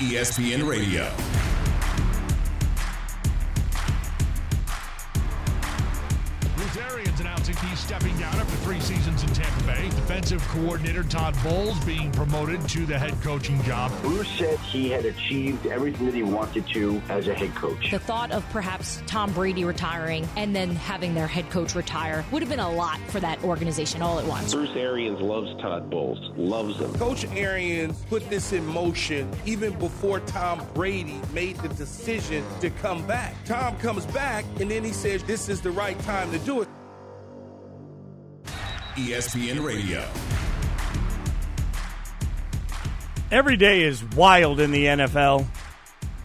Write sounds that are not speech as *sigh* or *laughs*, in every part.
ESPN Radio. He's stepping down after three seasons in Tampa Bay. Defensive coordinator Todd Bowles being promoted to the head coaching job. Bruce said he had achieved everything that he wanted to as a head coach. The thought of perhaps Tom Brady retiring and then having their head coach retire would have been a lot for that organization all at once. Bruce Arians loves Todd Bowles, loves him. Coach Arians put this in motion even before Tom Brady made the decision to come back. Tom comes back, and then he says, This is the right time to do it. ESPN Radio. Every day is wild in the NFL.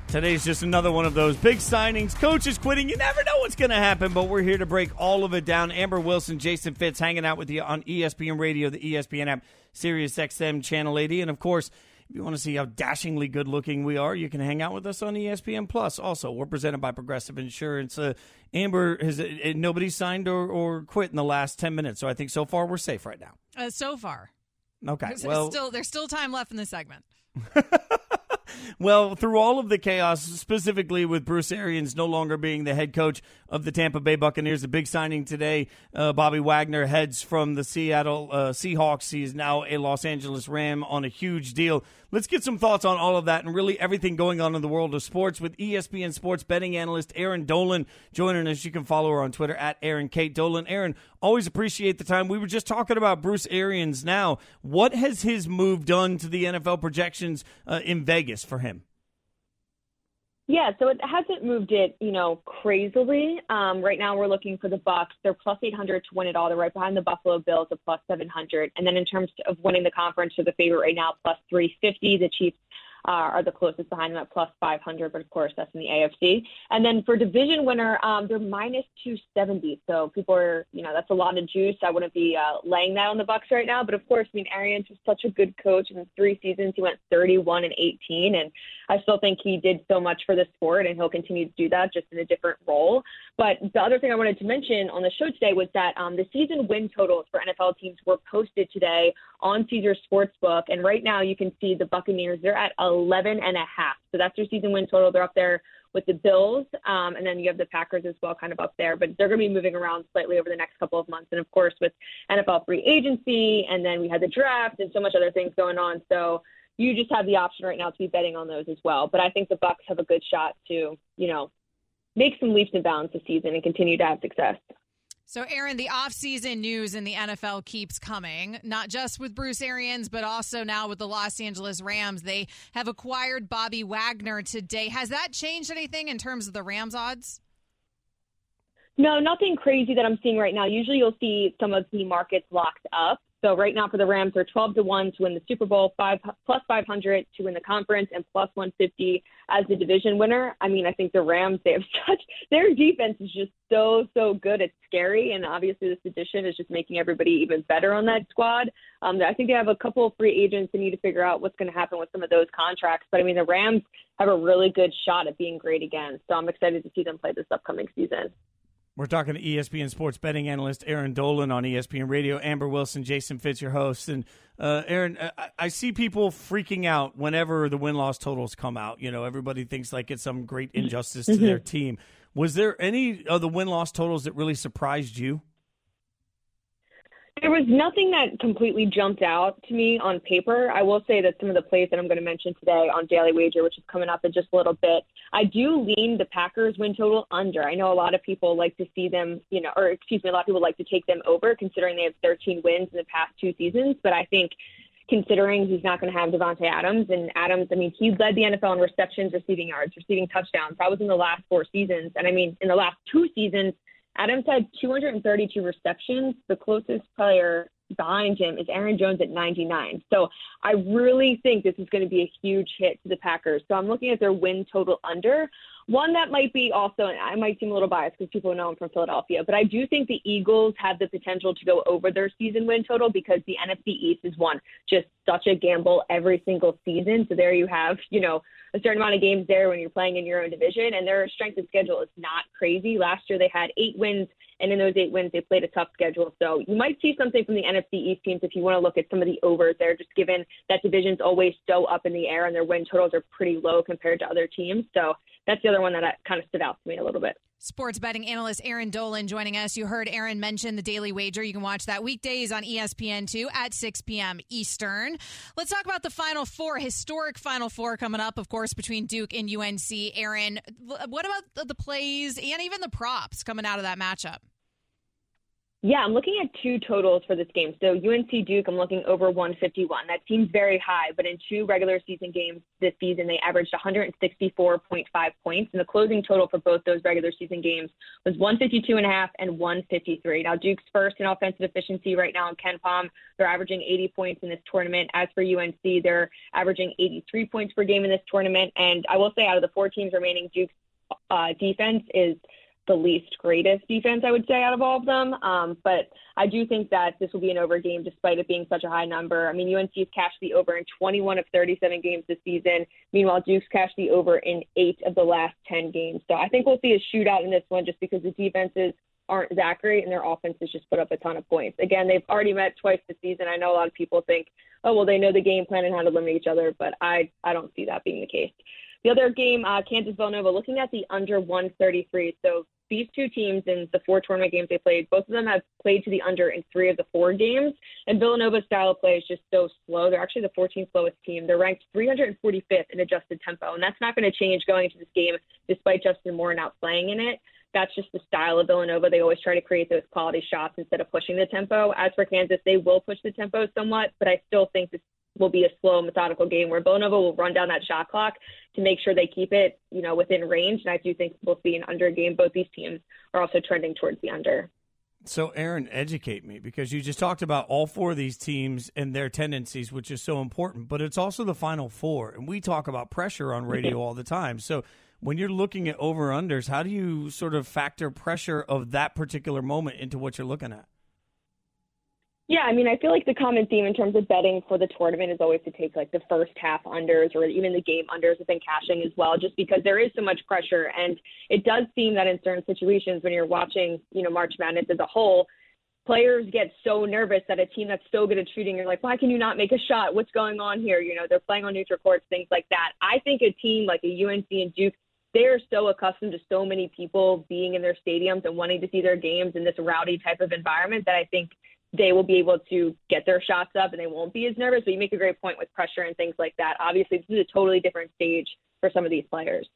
Today's just another one of those big signings. Coaches quitting. You never know what's going to happen, but we're here to break all of it down. Amber Wilson, Jason Fitz hanging out with you on ESPN Radio, the ESPN app, Sirius XM Channel 80. And of course, if you want to see how dashingly good looking we are, you can hang out with us on ESPN Plus. Also, we're presented by Progressive Insurance. Uh, Amber has uh, nobody signed or, or quit in the last ten minutes, so I think so far we're safe right now. Uh, so far, Okay. there's Well, still there's still time left in the segment. *laughs* well, through all of the chaos, specifically with Bruce Arians no longer being the head coach of the Tampa Bay Buccaneers, a big signing today. Uh, Bobby Wagner heads from the Seattle uh, Seahawks. He is now a Los Angeles Ram on a huge deal. Let's get some thoughts on all of that and really everything going on in the world of sports with ESPN sports betting analyst Erin Dolan joining us. You can follow her on Twitter at Erin Kate Dolan. Erin, always appreciate the time. We were just talking about Bruce Arians now. What has his move done to the NFL projections uh, in Vegas for him? Yeah, so it hasn't moved it, you know, crazily. Um, right now, we're looking for the Bucs. They're plus 800 to win it all. They're right behind the Buffalo Bills at plus 700. And then in terms of winning the conference, they're the favorite right now, plus 350. The Chiefs uh, are the closest behind them at plus 500, but of course that's in the AFC. And then for division winner, um, they're minus 270. So people are, you know, that's a lot of juice. I wouldn't be uh, laying that on the Bucs right now. But of course, I mean, Arians was such a good coach. In three seasons, he went 31 and 18, and I still think he did so much for the sport, and he'll continue to do that just in a different role. But the other thing I wanted to mention on the show today was that um, the season win totals for NFL teams were posted today on Caesars Sportsbook, and right now you can see the Buccaneers they're at 11 and a half. So that's their season win total. They're up there with the Bills, um, and then you have the Packers as well, kind of up there. But they're going to be moving around slightly over the next couple of months, and of course with NFL free agency, and then we had the draft and so much other things going on. So you just have the option right now to be betting on those as well. But I think the Bucs have a good shot to, you know, make some leaps and bounds this season and continue to have success. So, Erin, the offseason news in the NFL keeps coming, not just with Bruce Arians, but also now with the Los Angeles Rams. They have acquired Bobby Wagner today. Has that changed anything in terms of the Rams odds? No, nothing crazy that I'm seeing right now. Usually you'll see some of the markets locked up. So right now for the Rams, they're 12 to 1 to win the Super Bowl, five plus 500 to win the conference, and plus 150 as the division winner. I mean, I think the Rams, they have *laughs* such, their defense is just so, so good. It's scary. And obviously this addition is just making everybody even better on that squad. Um, I think they have a couple of free agents they need to figure out what's going to happen with some of those contracts. But I mean, the Rams have a really good shot at being great again. So I'm excited to see them play this upcoming season. We're talking to ESPN sports betting analyst Erin Dolan on ESPN Radio. Amber Wilson, Jason Fitz, your host. And uh, Erin, I, I see people freaking out whenever the win loss totals come out. You know, everybody thinks like it's some great injustice to their *laughs* team. Was there any of the win loss totals that really surprised you? There was nothing that completely jumped out to me on paper. I will say that some of the plays that I'm going to mention today on Daily Wager, which is coming up in just a little bit, I do lean the Packers win total under. I know a lot of people like to see them, you know, or excuse me, a lot of people like to take them over considering they have 13 wins in the past two seasons. But I think considering he's not going to have Davante Adams and Adams, I mean, he led the NFL in receptions, receiving yards, receiving touchdowns. That was in the last four seasons. And I mean, in the last two seasons, Adams had 232 receptions. The closest player behind him is Aaron Jones at 99. So I really think this is going to be a huge hit to the Packers. So I'm looking at their win total under. One that might be also, and I might seem a little biased because people know I'm from Philadelphia, but I do think the Eagles have the potential to go over their season win total because the NFC East is one just such a gamble every single season. So there you have, you know, a certain amount of games there when you're playing in your own division, and their strength of schedule is not crazy. Last year they had eight wins And in those eight wins, they played a tough schedule. So you might see something from the NFC East teams if you want to look at some of the overs there, just given that division's always so up in the air and their win totals are pretty low compared to other teams. So that's the other one that uh, kind of stood out to me a little bit. Sports betting analyst Erin Dolan joining us. You heard Erin mention the Daily Wager. You can watch that weekdays on ESPN2 at 6 p.m. Eastern. Let's talk about the Final Four, historic Final Four coming up, of course, between Duke and UNC. Erin, what about the plays and even the props coming out of that matchup? Yeah, I'm looking at two totals for this game. So UNC Duke, I'm looking over 151. That seems very high, but in two regular season games this season, they averaged 164.5 points, and the closing total for both those regular season games was 152 and a half and 153. Now Duke's first in offensive efficiency right now in KenPom. They're averaging 80 points in this tournament. As for UNC, they're averaging 83 points per game in this tournament. And I will say, out of the four teams remaining, Duke's uh, defense is the least greatest defense, I would say, out of all of them. Um, but I do think that this will be an over game despite it being such a high number. I mean, UNC's cashed the over in 21 of 37 games this season. Meanwhile, Duke's cashed the over in eight of the last 10 games. So I think we'll see a shootout in this one just because the defenses aren't that great and their offenses just put up a ton of points. Again, they've already met twice this season. I know a lot of people think, oh, well, they know the game plan and how to limit each other, but I, I don't see that being the case. The other game, uh, Kansas Villanova, looking at the under 133. So these two teams in the four tournament games they played, both of them have played to the under in three of the four games. And Villanova's style of play is just so slow. They're actually the 14th slowest team. They're ranked 345th in adjusted tempo, and that's not going to change going into this game, despite Justin Moore not playing in it. That's just the style of Villanova. They always try to create those quality shots instead of pushing the tempo. As for Kansas, they will push the tempo somewhat, but I still think this will be a slow, methodical game where Villanova will run down that shot clock to make sure they keep it, you know, within range. And I do think we'll see an under game. Both these teams are also trending towards the under. So, Erin, educate me because you just talked about all four of these teams and their tendencies, which is so important, but it's also the final four. And we talk about pressure on radio *laughs* all the time. So, when you're looking at over unders, how do you sort of factor pressure of that particular moment into what you're looking at? Yeah, I mean, I feel like the common theme in terms of betting for the tournament is always to take like the first half unders or even the game unders been cashing as well, just because there is so much pressure. And it does seem that in certain situations when you're watching, you know, March Madness as a whole, players get so nervous that a team that's so good at shooting, you're like, why can you not make a shot? What's going on here? You know, they're playing on neutral courts, things like that. I think a team like a UNC and Duke, they're so accustomed to so many people being in their stadiums and wanting to see their games in this rowdy type of environment that I think – they will be able to get their shots up and they won't be as nervous. But you make a great point with pressure and things like that. Obviously, this is a totally different stage for some of these players.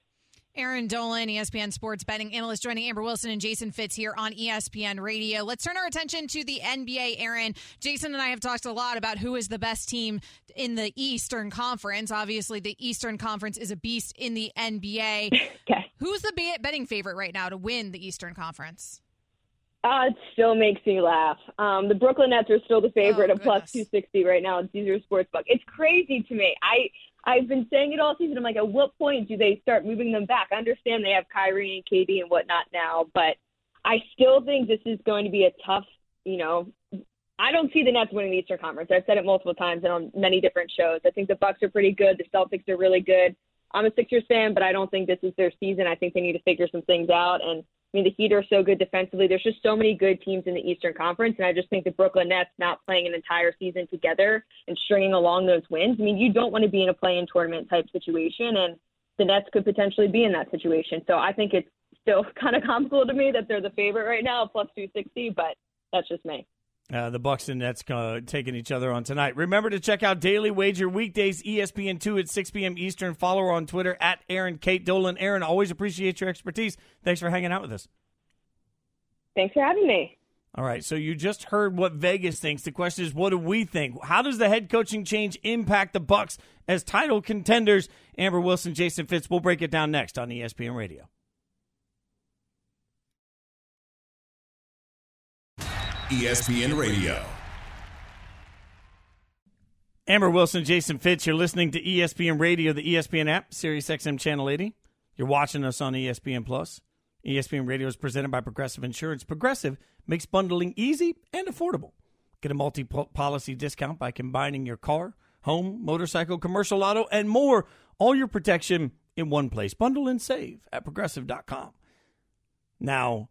Erin Dolan, ESPN sports betting analyst, joining Amber Wilson and Jason Fitz here on ESPN Radio. Let's turn our attention to the NBA. Erin. Jason and I have talked a lot about who is the best team in the Eastern Conference. Obviously, the Eastern Conference is a beast in the NBA. okay. *laughs* Who's the betting favorite right now to win the Eastern Conference? Uh, it still makes me laugh. Um, the Brooklyn Nets are still the favorite oh, at plus 260 right now. It's Caesar Sportsbook. It's crazy to me. I I've been saying it all season. I'm like, at what point do they start moving them back? I understand they have Kyrie and KD and whatnot now, but I still think this is going to be a tough. You know, I don't see the Nets winning the Eastern Conference. I've said it multiple times and on many different shows. I think the Bucks are pretty good. The Celtics are really good. I'm a Sixers fan, but I don't think this is their season. I think they need to figure some things out and I mean, the Heat are so good defensively. There's just so many good teams in the Eastern Conference, and I just think the Brooklyn Nets not playing an entire season together and stringing along those wins. I mean, you don't want to be in a play-in tournament type situation, and the Nets could potentially be in that situation. So I think it's still *laughs* kind of comical to me that they're the favorite right now, plus 260, but that's just me. Uh, the Bucks and Nets uh, taking each other on tonight. Remember to check out Daily Wager weekdays, ESPN two at six p.m. Eastern. Follow her on Twitter at Erin Kate Dolan. Erin, always appreciate your expertise. Thanks for hanging out with us. Thanks for having me. All right, so you just heard what Vegas thinks. The question is, what do we think? How does the head coaching change impact the Bucs as title contenders? Amber Wilson, Jason Fitz. We'll break it down next on ESPN Radio. ESPN Radio. Amber Wilson, Jason Fitz, you're listening to ESPN Radio, the ESPN app, Sirius XM Channel 80. You're watching us on ESPN Plus. ESPN Radio is presented by Progressive Insurance. Progressive makes bundling easy and affordable. Get a multi policy discount by combining your car, home, motorcycle, commercial auto, and more. All your protection in one place. Bundle and save at progressive.com. Now,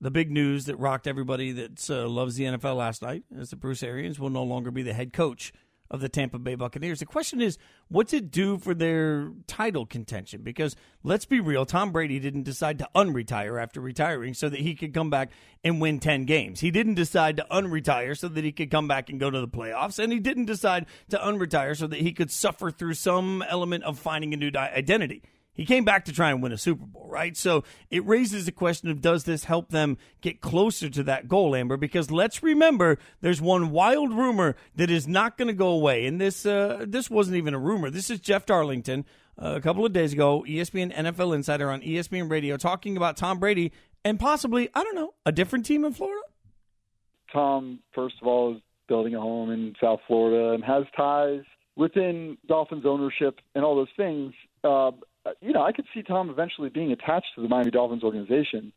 the big news that rocked everybody that uh, loves the NFL last night is that Bruce Arians will no longer be the head coach of the Tampa Bay Buccaneers. The question is, what's it do for their title contention? Because let's be real, Tom Brady didn't decide to unretire after retiring so that he could come back and win 10 games. He didn't decide to unretire so that he could come back and go to the playoffs. And he didn't decide to unretire so that he could suffer through some element of finding a new identity. He came back to try and win a Super Bowl, right? So it raises the question of does this help them get closer to that goal, Amber? Because let's remember, there's one wild rumor that is not going to go away, and this uh, this wasn't even a rumor. This is Jeff Darlington uh, a couple of days ago, ESPN NFL Insider on ESPN Radio, talking about Tom Brady and possibly I don't know a different team in Florida. Tom, first of all, is building a home in South Florida and has ties within Dolphins ownership and all those things. Uh, you know, I could see Tom eventually being attached to the Miami Dolphins organization.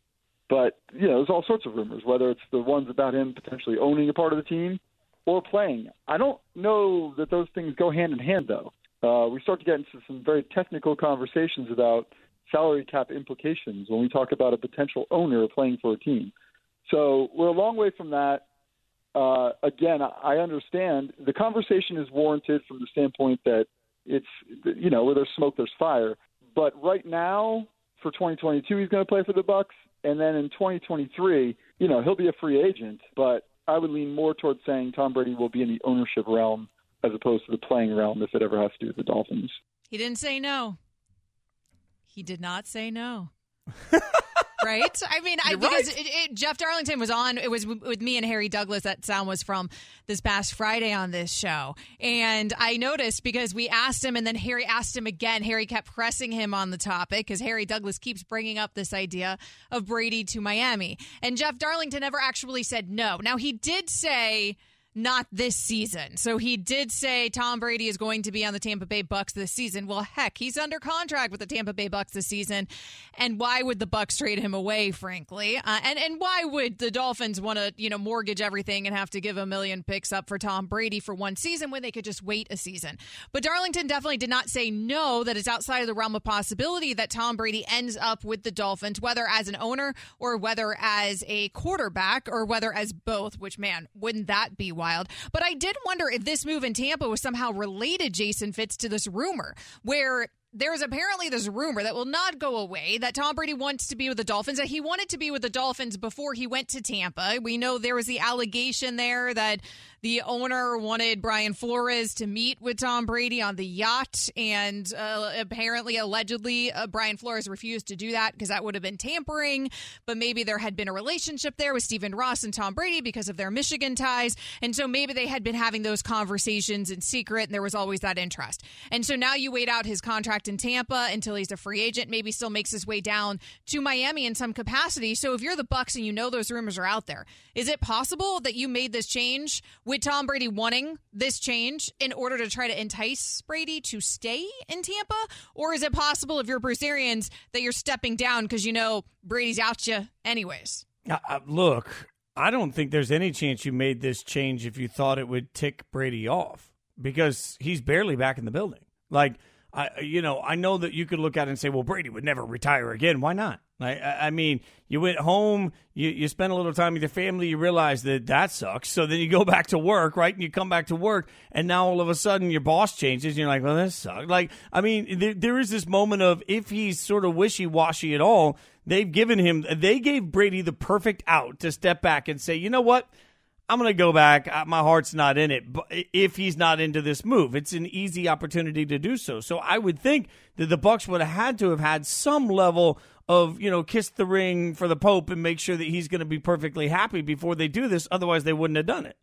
But, you know, there's all sorts of rumors, whether it's the ones about him potentially owning a part of the team or playing. I don't know that those things go hand in hand, though. Uh, we start to get into some very technical conversations about salary cap implications when we talk about a potential owner playing for a team. So we're a long way from that. Uh, again, I understand the conversation is warranted from the standpoint that it's you know where there's smoke, there's fire. But right now, for 2022, he's going to play for the Bucs, and then in 2023, you know, he'll be a free agent. But I would lean more towards saying Tom Brady will be in the ownership realm as opposed to the playing realm if it ever has to do with the Dolphins. He didn't say no. He did not say no. *laughs* right? I mean, I, because it, it, Jeff Darlington was on. It was with me and Harry Douglas. That sound was from this past Friday on this show, and I noticed because we asked him, and then Harry asked him again. Harry kept pressing him on the topic because Harry Douglas keeps bringing up this idea of Brady to Miami, and Jeff Darlington never actually said no. Now he did say not this season. So he did say Tom Brady is going to be on the Tampa Bay Bucs this season. Well, heck, he's under contract with the Tampa Bay Bucs this season, and why would the Bucs trade him away? Frankly, uh, and and why would the Dolphins want to you know mortgage everything and have to give a million picks up for Tom Brady for one season when they could just wait a season? But Darlington definitely did not say no. That it's outside of the realm of possibility that Tom Brady ends up with the Dolphins, whether as an owner or whether as a quarterback or whether as both. Which man, wouldn't that be? Wild? Wild. But I did wonder if this move in Tampa was somehow related, Jason Fitz, to this rumor where there's apparently this rumor that will not go away that Tom Brady wants to be with the Dolphins. That he wanted to be with the Dolphins before he went to Tampa. We know there was the allegation there that the owner wanted Brian Flores to meet with Tom Brady on the yacht, and uh, apparently, allegedly, uh, Brian Flores refused to do that because that would have been tampering. But maybe there had been a relationship there with Stephen Ross and Tom Brady because of their Michigan ties, and so maybe they had been having those conversations in secret, and there was always that interest. And so now you wait out his contract in Tampa until he's a free agent, maybe still makes his way down to Miami in some capacity. So if you're the Bucs and you know those rumors are out there, is it possible that you made this change? with Tom Brady wanting this change in order to try to entice Brady to stay in Tampa? Or is it possible if you're Bruce Arians that you're stepping down because you know Brady's out you anyways? Uh, look, I don't think there's any chance you made this change if you thought it would tick Brady off because he's barely back in the building. Like, I, you know, I know that you could look at it and say, well, Brady would never retire again. Why not? I, I mean, you went home, you, you spent a little time with your family, you realize that that sucks. So then you go *laughs* back to work, right? And you come back to work, and now all of a sudden your boss changes, and you're like, well, this sucks. Like, I mean, there, there is this moment of if he's sort of wishy washy at all, they've given him, they gave Brady the perfect out to step back and say, you know what? I'm going to go back. My heart's not in it. But if he's not into this move, it's an easy opportunity to do so. So I would think that the Bucs would have had to have had some level of you know kiss the ring for the Pope and make sure that he's going to be perfectly happy before they do this. Otherwise, they wouldn't have done it.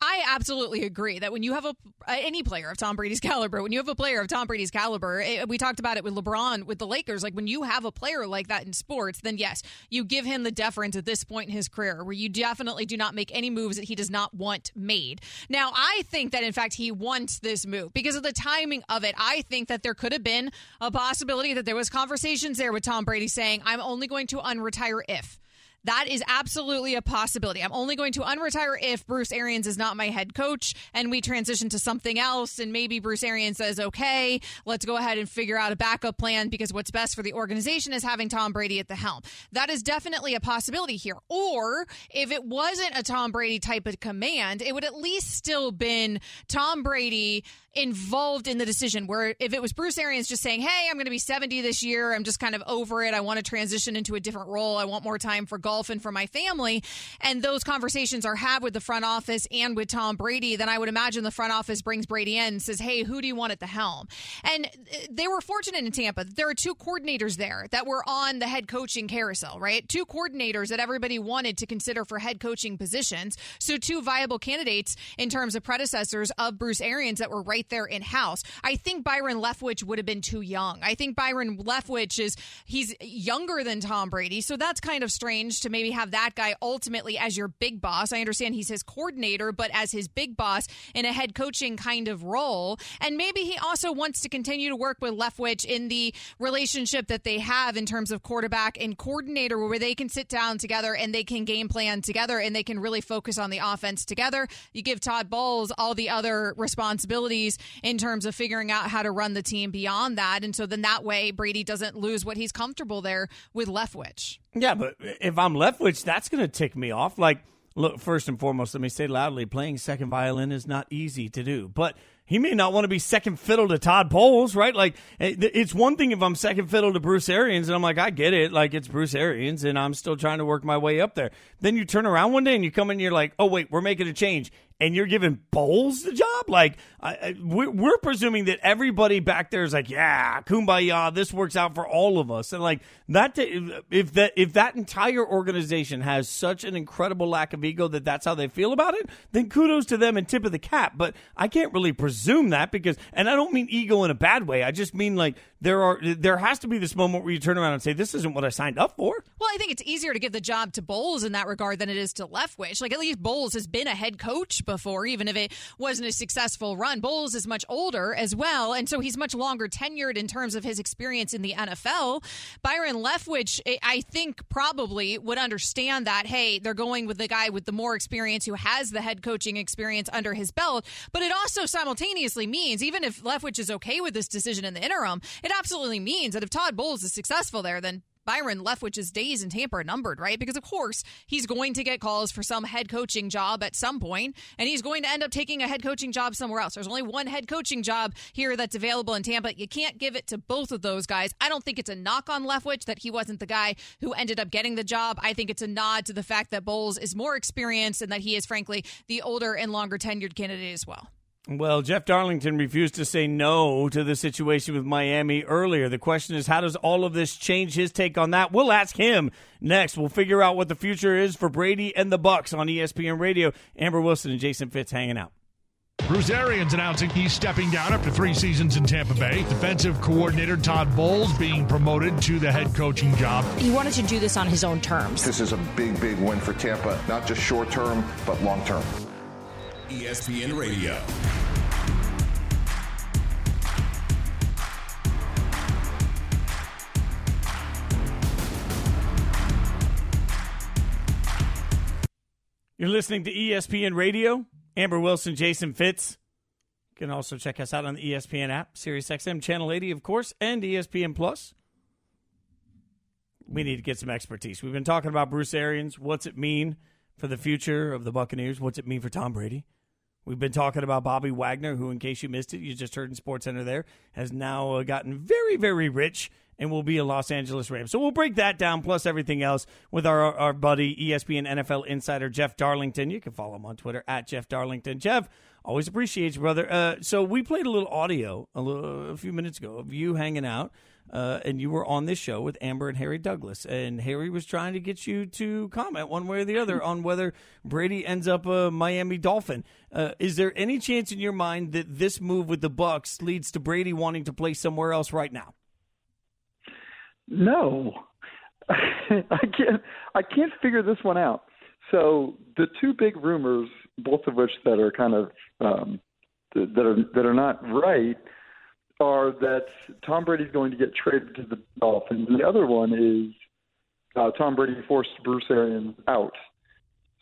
I absolutely agree that when you have a any player of Tom Brady's *laughs* caliber, when you have a player of Tom Brady's caliber, it, we talked about it with LeBron with the Lakers. Like when you have a player like that in sports, then yes, you give him the deference at this point in his career, where you definitely do not make any moves that he does not want made. Now, I think that in fact he wants this move because of the timing of it. I think that there could have been a possibility that there was conversations there with Tom Brady saying, "I'm only going to unretire if." That is absolutely a possibility. I'm only going to unretire if Bruce Arians is not my head coach and we transition to something else. And maybe Bruce Arians says, okay, let's go ahead and figure out a backup plan because what's best for the organization is having Tom Brady at the helm. That is definitely a possibility here. Or if it wasn't a Tom Brady type of command, it would at least still been Tom Brady involved in the decision where if it was Bruce Arians just saying, "Hey, I'm going to be 70 this year. I'm just kind of over it. I want to transition into a different role. I want more time for golf and for my family." And those conversations are had with the front office and with Tom Brady, then I would imagine the front office brings Brady in and says, "Hey, who do you want at the helm?" And uh, they were fortunate in Tampa. There are two coordinators there that were on the head coaching carousel, right? Two coordinators that everybody wanted to consider for head coaching positions. So two viable candidates in terms of predecessors of Bruce Arians that were right there in house. I think Byron Leftwich would have been too young. I think Byron Leftwich is he's younger than Tom Brady, so that's kind of strange to maybe have that guy ultimately as your big boss. I understand he's his coordinator, but as his big boss in a head coaching kind of role. And maybe he also wants to continue to work with Leftwich in the relationship that they have in terms of quarterback and coordinator where they can sit down together and they can game plan together and they can really focus on the offense together. You give Todd Bowles all the other responsibilities in terms of figuring out how to run the team beyond that. And so then that way Brady doesn't lose what he's comfortable there with Leftwich. Yeah, but if I'm Leftwich, that's going to tick me off. Like, look, first and foremost, let me say loudly playing second violin is not easy to do. But he may not want to be second fiddle to Todd Bowles, right? Like, eh, it's one thing if I'm second fiddle to Bruce Arians and I'm like, I get it. Like, it's Bruce Arians and I'm still trying to work my way up there. Then you turn around one day and you come in and you're like, oh, wait, we're making a change and you're giving Bowles the job? Like, I, we're, we're, presuming that everybody back there is like, yeah, kumbaya, this works out for all of us. And like that, if that if that entire organization has such an incredible lack of ego that that's how they feel about it, then kudos to them and tip of the cap. But I can't really presume that because, and I don't mean ego in a bad way. I just mean like there are there has to be this moment where you turn around and say, this isn't what I signed up for. Well, I think it's easier to give the job to Bowles in that regard than it is to Leftwich. Like at least Bowles has been a head coach before, even if it wasn't a successful run. Bowles is much older as well, and so he's much longer tenured in terms of his experience in the NFL. Byron Leftwich, I think, probably would understand that, hey, they're going with the guy with the more experience who has the head coaching experience under his belt. But it also simultaneously means, even if Leftwich is okay with this decision in the interim, it absolutely means that if Todd Bowles is successful there, then Byron Leftwich's days in Tampa are numbered, right? Because of course he's going to get calls for some head coaching job at some point, and he's going to end up taking a head coaching job somewhere else. There's only one head coaching job here that's available in Tampa. You can't give it to both of those guys. I don't think it's a knock on Leftwich that he wasn't the guy who ended up getting the job. I think it's a nod to the fact that Bowles is more experienced and that he is frankly the older and longer tenured candidate as well. Well, Jeff Darlington refused to say no to the situation with Miami earlier. The question is, how does all of this change his take on that? We'll ask him next. We'll figure out what the future is for Brady and the Bucs on ESPN Radio. Amber Wilson and Jason Fitz hanging out. Bruce Arians announcing he's stepping down after three seasons in Tampa Bay. Defensive coordinator Todd Bowles being promoted to the head coaching job. He wanted to do this on his own terms. This is a big, big win for Tampa, not just short term, but long term. ESPN Radio. You're listening to ESPN Radio. Amber Wilson, Jason Fitz. You can also check us out on the ESPN app, SiriusXM Channel 80, of course, and ESPN Plus. We need to get some expertise. We've been talking about Bruce Arians. What's it mean for the future of the Buccaneers? What's it mean for Tom Brady? We've been talking about Bobby Wagner, who, in case you missed it, you just heard in Sports Center there, has now uh, gotten very, very rich and will be a Los Angeles Rams. So we'll break that down plus everything else with our our buddy ESPN NFL insider Jeff Darlington. You can follow him on Twitter at Jeff Darlington. Jeff, always appreciate you, brother. Uh, so we played a little audio a, little, a few minutes ago of you hanging out. Uh, and you were on this show with Amber and Harry Douglas, and Harry was trying to get you to comment one way or the other on whether Brady ends up a Miami Dolphin. Uh, is there any chance in your mind that this move with the Bucs leads to Brady wanting to play somewhere else right now? No, *laughs* I can't. I can't figure this one out. So the two big rumors, both of which that are kind of um, that are that are not right, are that Tom Brady's going to get traded to the Dolphins, and the other one is uh, Tom Brady forced Bruce Arians out.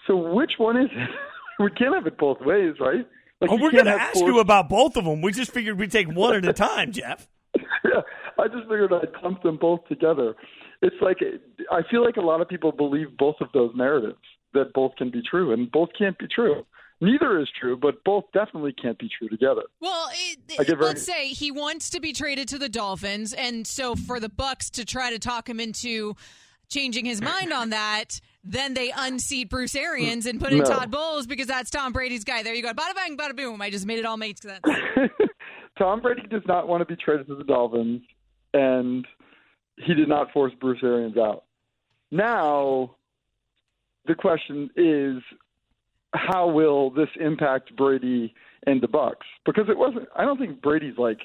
So which one is it? *laughs* we can't have it both ways, right? Like oh, we're going to ask forced... you about both of them. We just figured we'd take one at a time, Jeff. *laughs* yeah, I just figured I'd clump them both together. It's like I feel like a lot of people believe both of those narratives that both can be true, and both can't be true. Neither is true, but both definitely can't be true together. Well, it, very... let's say he wants to be traded to the Dolphins, and so for the Bucks to try to talk him into changing his mind on that, then they unseat Bruce Arians and put in no. Todd Bowles because that's Tom Brady's guy. There you go. Bada bang, bada boom. I just made it all make sense. *laughs* Tom Brady does not want to be traded to the Dolphins, and he did not force Bruce Arians out. Now, the question is, how will this impact Brady and the Bucs? Because it wasn't. I don't think Brady's like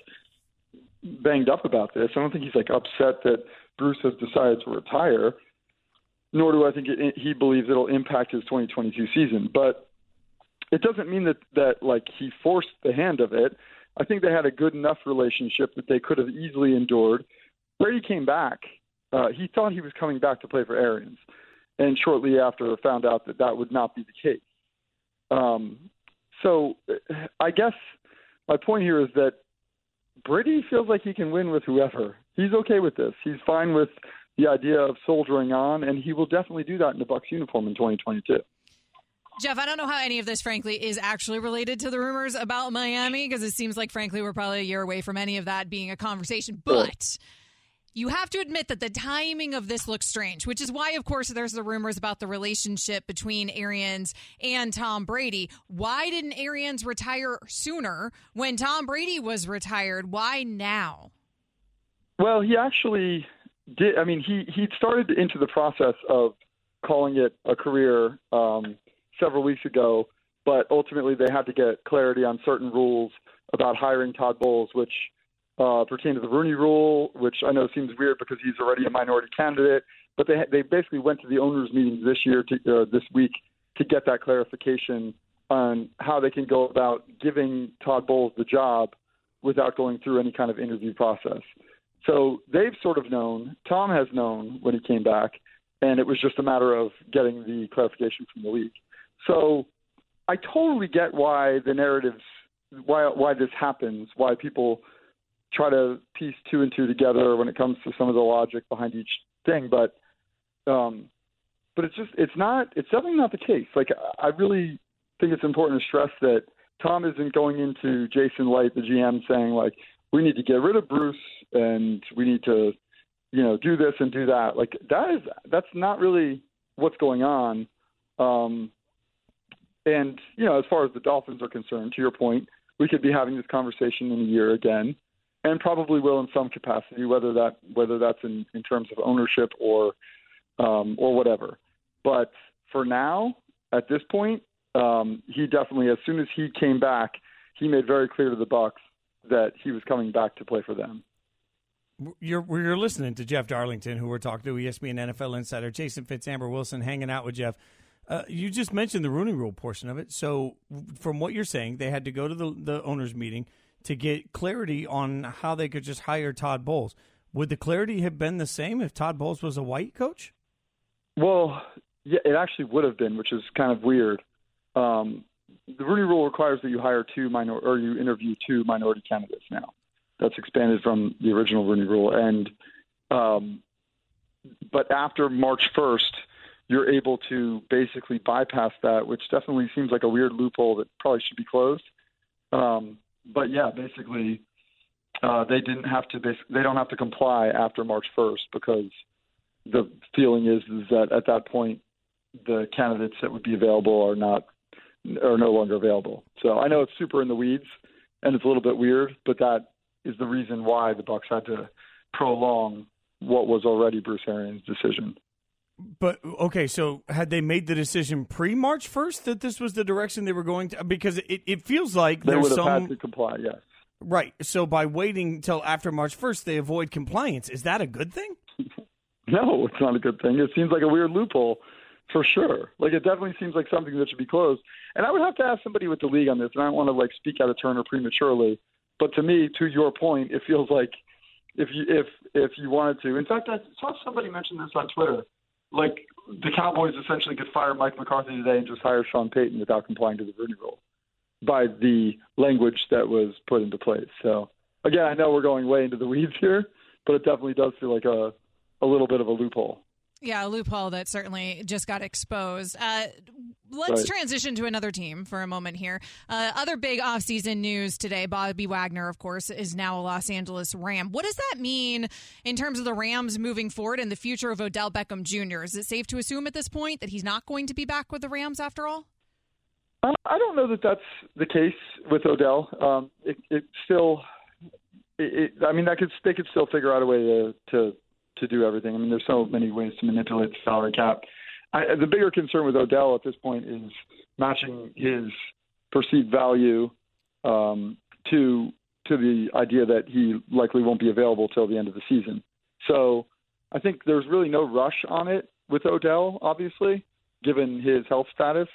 banged up about this. I don't think he's like upset that Bruce has decided to retire. Nor do I think it, he believes it'll impact his 2022 season. But it doesn't mean that that like he forced the hand of it. I think they had a good enough relationship that they could have easily endured. Brady came back. Uh, he thought he was coming back to play for Arians, and shortly after found out that that would not be the case. Um, so I guess my point here is that Brady feels like he can win with whoever. He's okay with this. He's fine with the idea of soldiering on, and he will definitely do that in the Bucs uniform in 2022. Jeff, I don't know how any of this, frankly, is actually related to the rumors about Miami because it seems like, frankly, we're probably a year away from any of that being a conversation. But you have to admit that the timing of this looks strange, which is why, of course, there's the rumors about the relationship between Arians and Tom Brady. Why didn't Arians retire sooner when Tom Brady was retired? Why now? Well, he actually did. I mean, he he started into the process of calling it a career um, several weeks ago, but ultimately they had to get clarity on certain rules about hiring Todd Bowles, which uh, pertain to the Rooney Rule, which I know seems weird because he's already a minority candidate. But they they basically went to the owners' meetings this year to uh, this week to get that clarification on how they can go about giving Todd Bowles the job without going through any kind of interview process. So they've sort of known. Tom has known when he came back, and it was just a matter of getting the clarification from the league. So I totally get why the narratives, why why this happens, why people try to piece two and two together when it comes to some of the logic behind each thing, but um, but it's just it's not it's definitely not the case. Like I really think it's important to stress that Tom isn't going into Jason Licht, the GM, saying like we need to get rid of Bruce and we need to you know do this and do that. Like that is that's not really what's going on. Um, and you know, as far as the Dolphins are concerned, to your point, we could be having this conversation in a year again, and probably will in some capacity, whether that whether that's in, in terms of ownership or um, or whatever. But for now, at this point, um, he definitely, as soon as he came back, he made very clear to the Bucs that he was coming back to play for them. You're you're listening to Jeff Darlington, who we're talking to, ESPN NFL insider Jason Fitz, Amber Wilson, hanging out with Jeff. Uh, you just mentioned the Rooney Rule portion of it. So, from what you're saying, they had to go to the the owners' meeting to get clarity on how they could just hire Todd Bowles. Would the clarity have been the same if Todd Bowles was a white coach? Well, yeah, it actually would have been, which is kind of weird. Um, the Rooney Rule requires that you hire two minor or you interview two minority candidates now. That's expanded from the original Rooney Rule, and um, but after March 1st, you're able to basically bypass that, which definitely seems like a weird loophole that probably should be closed. Um, but yeah, basically, uh, they didn't have to. They don't have to comply after March 1st because the feeling is is that at that point the candidates that would be available are not are no longer available. So I know it's super in the weeds and it's a little bit weird, but that is the reason why the Bucs had to prolong what was already Bruce Arians' decision. But okay, so had they made the decision pre March first that this was the direction they were going to? Because it, it feels like they would have some... had to comply. Yes. Right. So by waiting till after March first, they avoid compliance. Is that a good thing? *laughs* no, it's not a good thing. It seems like a weird loophole for sure. Like it definitely seems like something that should be closed. And I would have to ask somebody with the league on this. And I don't want to like speak out of turn or prematurely, but to me, to your point, it feels like if you if if you wanted to. In fact, I saw somebody mention this on Twitter like the Cowboys essentially could fire Mike McCarthy today and just hire Sean Payton without complying to the Rooney Rule by the language that was put into place. So again, I know we're going way into the weeds here, but it definitely does feel like a a little bit of a loophole. Yeah, a loophole that certainly just got exposed. Uh, let's Right. transition to another team for a moment here. Uh, other big offseason news today Bobby Wagner, of course, is now a Los Angeles Ram. What does that mean in terms of the Rams moving forward and the future of Odell Beckham Jr.? Is it safe to assume at this point that he's not going to be back with the Rams after all? Uh, I don't know that that's the case with Odell. Um, it, it still, it, it, I mean, that could they could still figure out a way to, to to do everything. I mean, there's so many ways to manipulate the salary cap. I, the bigger concern with Odell at this point is matching his perceived value um, to to the idea that he likely won't be available till the end of the season. So I think there's really no rush on it with Odell, obviously, given his health status.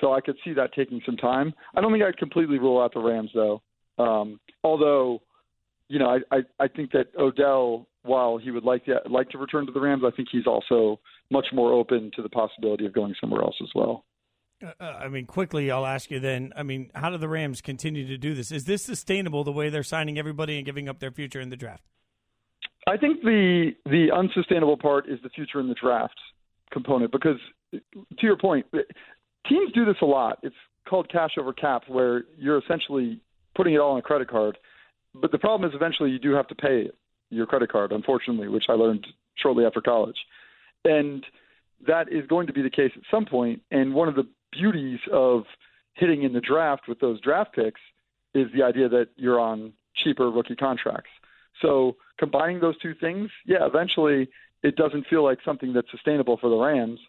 So I could see that taking some time. I don't think I'd completely rule out the Rams though. Um, although, you know, I, I, I think that Odell, while he would like to like to return to the Rams, I think he's also much more open to the possibility of going somewhere else as well. Uh, I mean, quickly, I'll ask you then. I mean, how do the Rams continue to do this? Is this sustainable the way they're signing everybody and giving up their future in the draft? I think the the unsustainable part is the future in the draft component because, to your point, teams do this a lot. It's called cash over cap, where you're essentially putting it all on a credit card. But the problem is eventually you do have to pay your credit card, unfortunately, which I learned shortly after college. And that is going to be the case at some point. And one of the beauties of hitting in the draft with those draft picks is the idea that you're on cheaper rookie contracts. So combining those two things, yeah, eventually it doesn't feel like something that's sustainable for the Rams.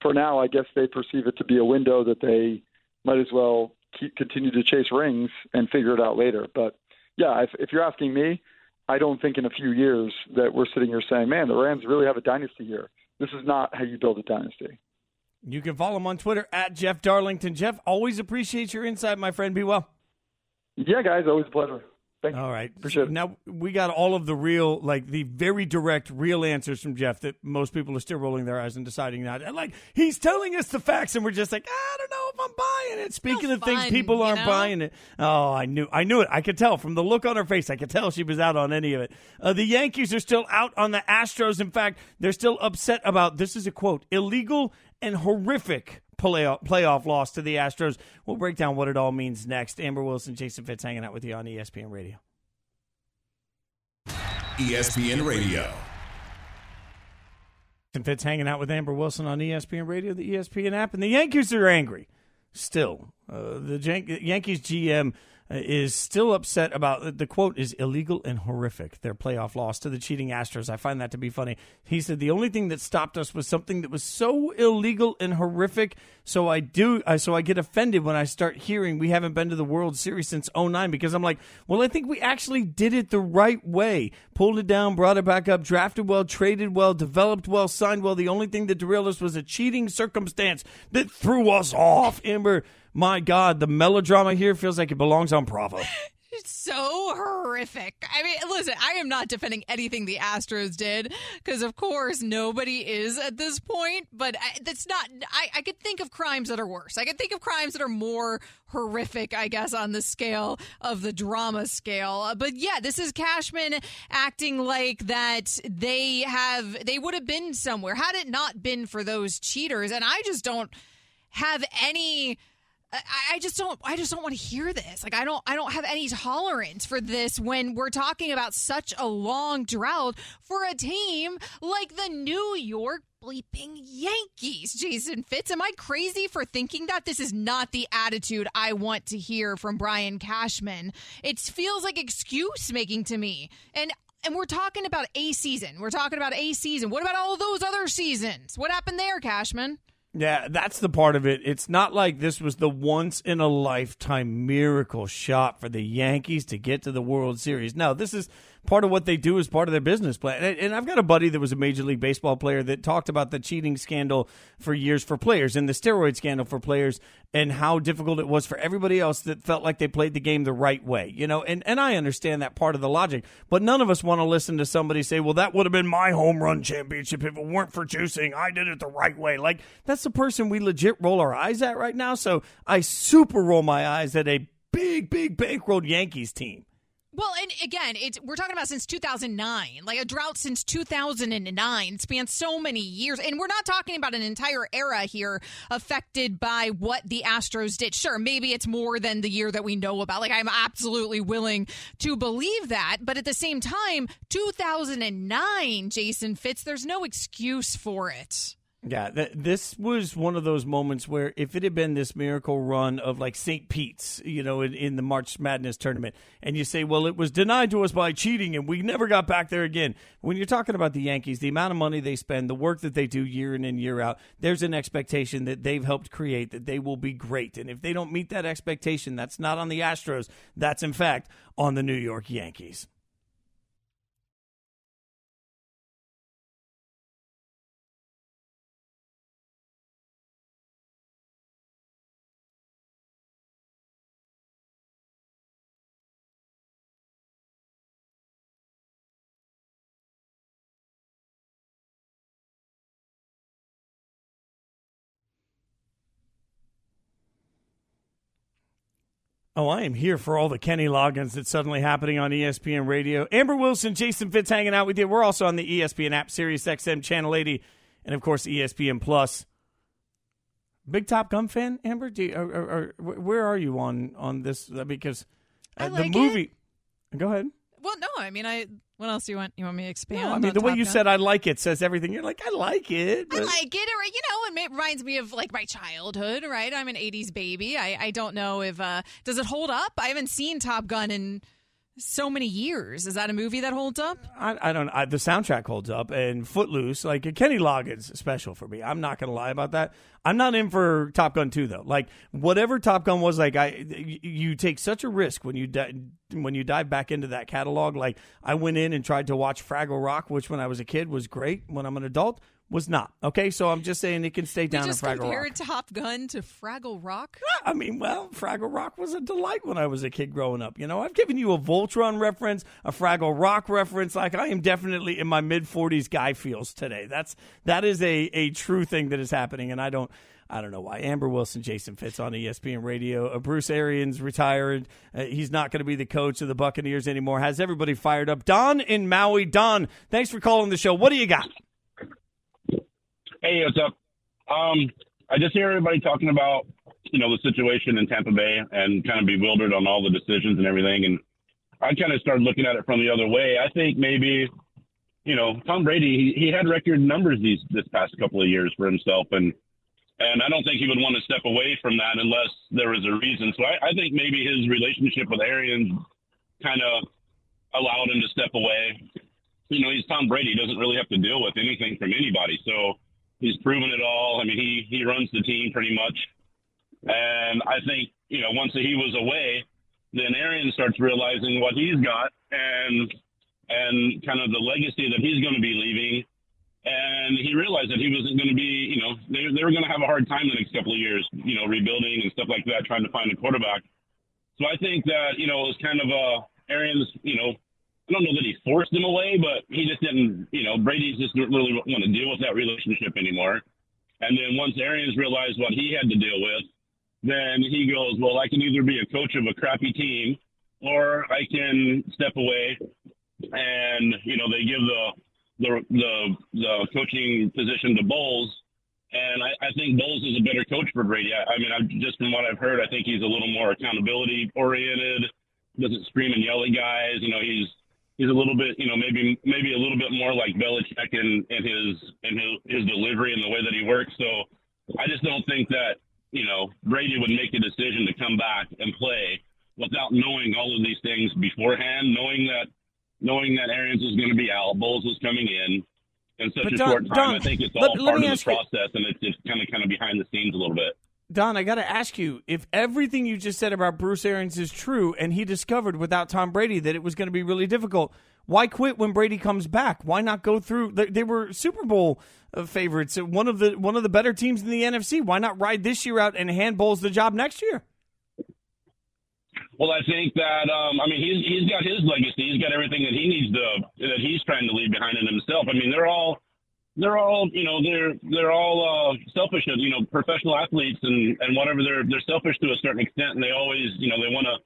For now, I guess they perceive it to be a window that they might as well keep continue to chase rings and figure it out later. But yeah, if, if you're asking me, I don't think in a few years that we're sitting here saying, "Man, the Rams really have a dynasty here." This is not how you build a dynasty. You can follow him on Twitter at Jeff Darlington. Jeff, always appreciate your insight, my friend. Be well. Yeah, guys, always a pleasure. Thank you. All right. Appreciate it. Now we got all of the real, like the very direct, real answers from Jeff that most people are still rolling their eyes and deciding not. And like he's telling us the facts, and we're just like, I don't know if I'm buying it. Speaking of things, people aren't know? buying it. Oh, I knew, I knew it. I could tell from the look on her face. I could tell she was out on any of it. Uh, the Yankees are still out on the Astros. In fact, they're still upset about this. Is a quote: illegal and horrific playoff, playoff loss to the Astros. We'll break down what it all means next. Amber Wilson, Jason Fitz hanging out with you on ESPN Radio. ESPN Radio. Jason Fitz hanging out with Amber Wilson on ESPN Radio, the ESPN app, and the Yankees are angry. Still, uh, the Jan- Yankees GM is still upset about the quote is illegal and horrific. Their playoff loss to the cheating Astros. I find that to be funny. He said the only thing that stopped us was something that was so illegal and horrific. So I do. I so I get offended when I start hearing we haven't been to the World Series since 09 because I'm like, well, I think we actually did it the right way. Pulled it down, brought it back up, drafted well, traded well, developed well, signed well. The only thing that derailed us was a cheating circumstance that threw us off. Amber, my God, the melodrama here feels like it belongs on Bravo. *laughs* It's so horrific. I mean, listen, I am not defending anything the Astros did because, of course, nobody is at this point. But I, that's not. I, I could think of crimes that are worse. I could think of crimes that are more horrific, I guess, on the scale of the drama scale. Uh, But yeah, this is Cashman acting like that they have they would have been somewhere had it not been for those cheaters. And I just don't have any. I just don't I just don't want to hear this. Like I don't I don't have any tolerance for this when we're talking about such a long drought for a team like the New York bleeping Yankees. Jason Fitz, am I crazy for thinking that this is not the attitude I want to hear from Brian Cashman? It feels like excuse making to me. And and we're talking about a season. We're talking about a season. What about all those other seasons? What happened there, Cashman? Yeah, that's the part of it. It's not like this was the once in a lifetime miracle shot for the Yankees to get to the World Series. No, this is part of what they do is part of their business plan. And, I've got a buddy that was a Major League Baseball player that talked about the cheating scandal for years for players and the steroid scandal for players and how difficult it was for everybody else that felt like they played the game the right way. You know, and, and I understand that part of the logic, but none of us want to listen to somebody say, well, that would have been my home run championship if it weren't for juicing. I did it the right way. Like, that's the person we legit roll our eyes at right now. So I super roll my eyes at a big, big bankrolled Yankees team. Well, and again, it's we're talking about since 2009, like a drought since 2009 spans so many years, and we're not talking about an entire era here affected by what the Astros did. Sure, maybe it's more than the year that we know about. Like I'm absolutely willing to believe that, but at the same time, 2009, Jason Fitz, there's no excuse for it. Yeah, th- this was one of those moments where if it had been this miracle run of like St. Pete's, you know, in, in, the March Madness tournament, and you say, well, it was denied to us by cheating and we never got back there again. When you're talking about the Yankees, the amount of money they spend, the work that they do year in and year out, there's an expectation that they've helped create that they will be great. And if they don't meet that expectation, that's not on the Astros. That's, in fact, on the New York Yankees. Oh, I am here for all the Kenny Loggins that's suddenly happening on ESPN Radio. Amber Wilson, Jason Fitz hanging out with you. We're also on the ESPN app, Sirius XM Channel 80, and of course ESPN Plus. Big Top Gun fan, Amber? You, or, or, or, where are you on on this? Because uh, like the movie. It. Go ahead. Well, no, I mean, I. What else do you want? You want me to expand? No, I mean, the way you Gun? said "I like it" says everything. You're like, I like it. But... I like it, or you know, it reminds me of like my childhood. Right? I'm an '80s baby. I, I don't know if uh does it hold up. I haven't seen Top Gun in so many years. Is that a movie that holds up? I, I don't. I, the soundtrack holds up, and Footloose, like Kenny Loggins, special for me. I'm not gonna lie about that. I'm not in for Top Gun 2 though. Like whatever Top Gun was, like I, you take such a risk when you di- when you dive back into that catalog. Like I went in and tried to watch Fraggle Rock, which when I was a kid was great. When I'm an adult, was not. Okay, so I'm just saying it can stay down you just in Fraggle compared Rock. Top Gun to Fraggle Rock? I mean, well, Fraggle Rock was a delight when I was a kid growing up. You know, I've given you a Voltron reference, a Fraggle Rock reference. Like I am definitely in my mid 40s guy feels today. That's that is a a true thing that is happening, and I don't. I don't know why. Amber Wilson, Jason Fitz on ESPN Radio. Uh, Bruce Arians retired. Uh, he's not going to be the coach of the Buccaneers anymore. Has everybody fired up? Don in Maui. Don, thanks for calling the show. What do you got? Hey, what's up? Um, I just hear everybody talking about, you know, the situation in Tampa Bay and kind of bewildered on all the decisions and everything. And I kind of started looking at it from the other way. I think maybe, you know, Tom Brady, he, he had record numbers these this past couple of years for himself, and and I don't think he would want to step away from that unless there was a reason. So I, I think maybe his relationship with Arians kind of allowed him to step away. You know, he's Tom Brady; he doesn't really have to deal with anything from anybody. So he's proven it all. I mean, he he runs the team pretty much, and I think you know once he was away, then Arians starts realizing what he's got and and kind of the legacy that he's going to be leaving. And he realized that he wasn't going to be, you know, they, they were going to have a hard time the next couple of years, you know, rebuilding and stuff like that, trying to find a quarterback. So I think that, you know, it was kind of a Arians, you know, I don't know that he forced him away, but he just didn't, you know, Brady just didn't really want to deal with that relationship anymore. And then once Arians realized what he had to deal with, then he goes, well, I can either be a coach of a crappy team or I can step away and, you know, they give the, the, the, the coaching position to Bowles. And I, I think Bowles is a better coach for Brady. I, I mean, I, just from what I've heard, I think he's a little more accountability oriented, doesn't scream and yell at guys. You know, he's, he's a little bit, you know, maybe maybe a little bit more like Belichick in, in his in his, his delivery and the way that he works. So I just don't think that you know Brady would make a decision to come back and play without knowing all of these things beforehand, knowing that knowing that Arians was going to be out, Bowles was coming in in such But a Don- short time. Don, I think it's all let part me of the ask you- process, and it's just kind of kind of behind the scenes a little bit. Don, I got to ask you if everything you just said about Bruce Arians is true and he discovered without Tom Brady that it was going to be really difficult, Why quit when Brady comes back? Why not go through? They, were Super Bowl uh, favorites, one of the one of the better teams in the NFC. Why not ride this year out and hand handballs the job next year? Well, I think that um, I mean he's he's got his legacy. He's got everything that he needs to that he's trying to leave behind in himself. I mean, they're all they're all you know they're they're all uh, selfish. You know, professional athletes and and whatever. They're they're selfish to a certain extent, and they always you know they want to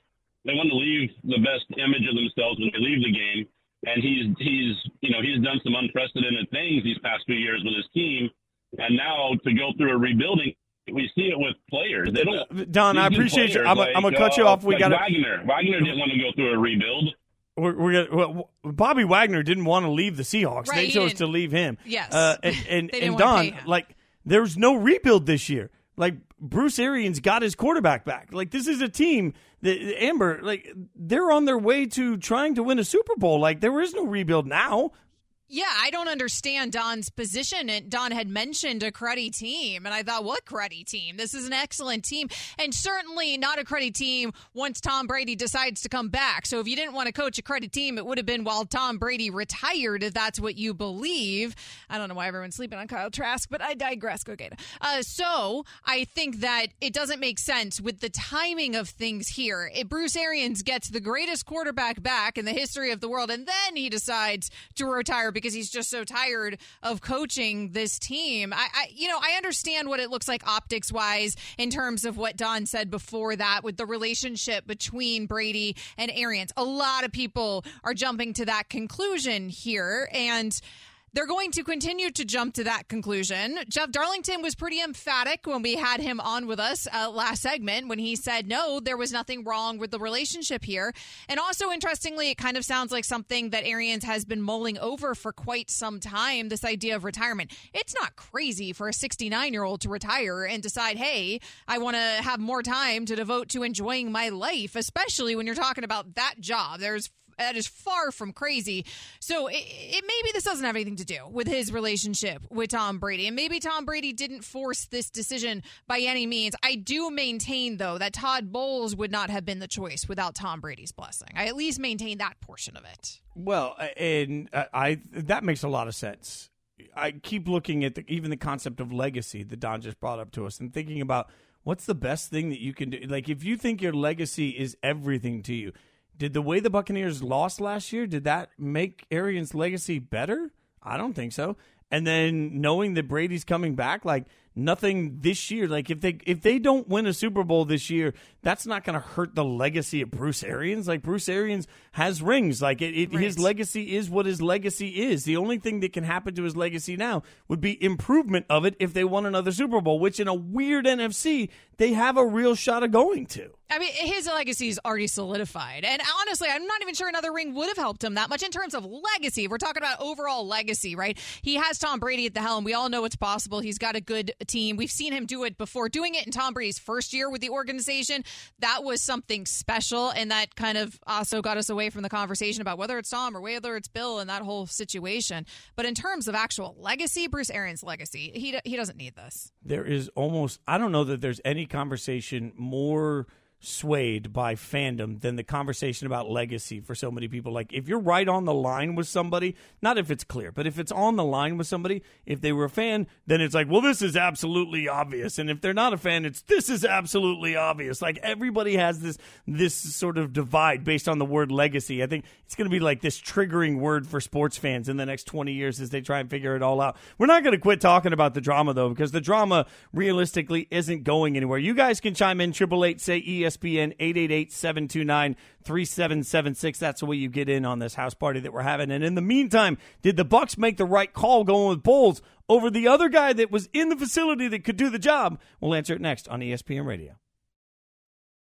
they want to leave the best image of themselves when they leave the game. And he's he's you know he's done some unprecedented things these past few years with his team, and now to go through a rebuilding we see it with players. They don't. Don, I appreciate you. I'm, like, I'm gonna cut you off. We like got Wagner. Wagner didn't want to go through a rebuild. We're, we're well, Bobby Wagner didn't want to leave the Seahawks. Right, they chose to leave him. Yes. Uh, and *laughs* and, and Don, like, there's no rebuild this year. Like Bruce Arians got his quarterback back. Like this is a team that Amber, like they're on their way to trying to win a Super Bowl. Like there is no rebuild now. Yeah, I don't understand Don's position. And Don had mentioned a cruddy team, and I thought, what cruddy team? This is an excellent team, and certainly not a cruddy team once Tom Brady decides to come back. So if you didn't want to coach a cruddy team, it would have been while Tom Brady retired, if that's what you believe. I don't know why everyone's sleeping on Kyle Trask, but I digress. Go. Uh, so I think that it doesn't make sense with the timing of things here. If Bruce Arians gets the greatest quarterback back in the history of the world, and then he decides to retire because he's just so tired of coaching this team. I, I you know, I understand what it looks like optics wise in terms of what Don said before that with the relationship between Brady and Arians. A lot of people are jumping to that conclusion here, and they're going to continue to jump to that conclusion. Jeff Darlington was pretty emphatic when we had him on with us uh, last segment when he said, no, there was nothing wrong with the relationship here. And also, interestingly, it kind of sounds like something that Arians has been mulling over for quite some time this idea of retirement. It's not crazy for a 69 year old to retire and decide, hey, I want to have more time to devote to enjoying my life, especially when you're talking about that job. There's that is far from crazy. So it, it maybe this doesn't have anything to do with his relationship with Tom Brady, and maybe Tom Brady didn't force this decision by any means. I do maintain though that Todd Bowles would not have been the choice without Tom Brady's blessing. I at least maintain that portion of it. Well, and uh, I that makes a lot of sense. I keep looking at the, even the concept of legacy that Don just brought up to us, and thinking about what's the best thing that you can do. Like, if you think your legacy is everything to you, did the way the Buccaneers lost last year did that make Arians' legacy better? I don't think so. And then knowing that Brady's coming back, like nothing this year. Like if they if they don't win a Super Bowl this year, that's not going to hurt the legacy of Bruce Arians. Like Bruce Arians has rings. Like it, it, his legacy is what his legacy is. The only thing that can happen to his legacy now would be improvement of it if they won another Super Bowl, which in a weird NFC they have a real shot of going to. I mean, his legacy is already solidified. And honestly, I'm not even sure another ring would have helped him that much in terms of legacy. We're talking about overall legacy, right? He has Tom Brady at the helm. We all know it's possible. He's got a good team. We've seen him do it before. Doing it in Tom Brady's first year with the organization, that was something special. And that kind of also got us away from the conversation about whether it's Tom or whether it's Bill and that whole situation. But in terms of actual legacy, Bruce Arians' legacy, he, he doesn't need this. There is almost, I don't know that there's any conversation more swayed by fandom than the conversation about legacy for so many people. Like, if you're right on the line with somebody, not if it's clear, but if it's on the line with somebody, if they were a fan, then it's like, well, this is absolutely obvious. And if they're not a fan, it's this is absolutely obvious. Like, everybody has this this sort of divide based on the word legacy. I think it's going to be like this triggering word for sports fans in the next 20 years as they try and figure it all out. We're not going to quit talking about the drama, though, because the drama realistically isn't going anywhere. You guys can chime in, 888 say ESPN. ESPN 888-729-3776. That's the way you get in on this house party that we're having. And in the meantime, did the Bucs make the right call going with Bowles over the other guy that was in the facility that could do the job? We'll answer it next on ESPN Radio.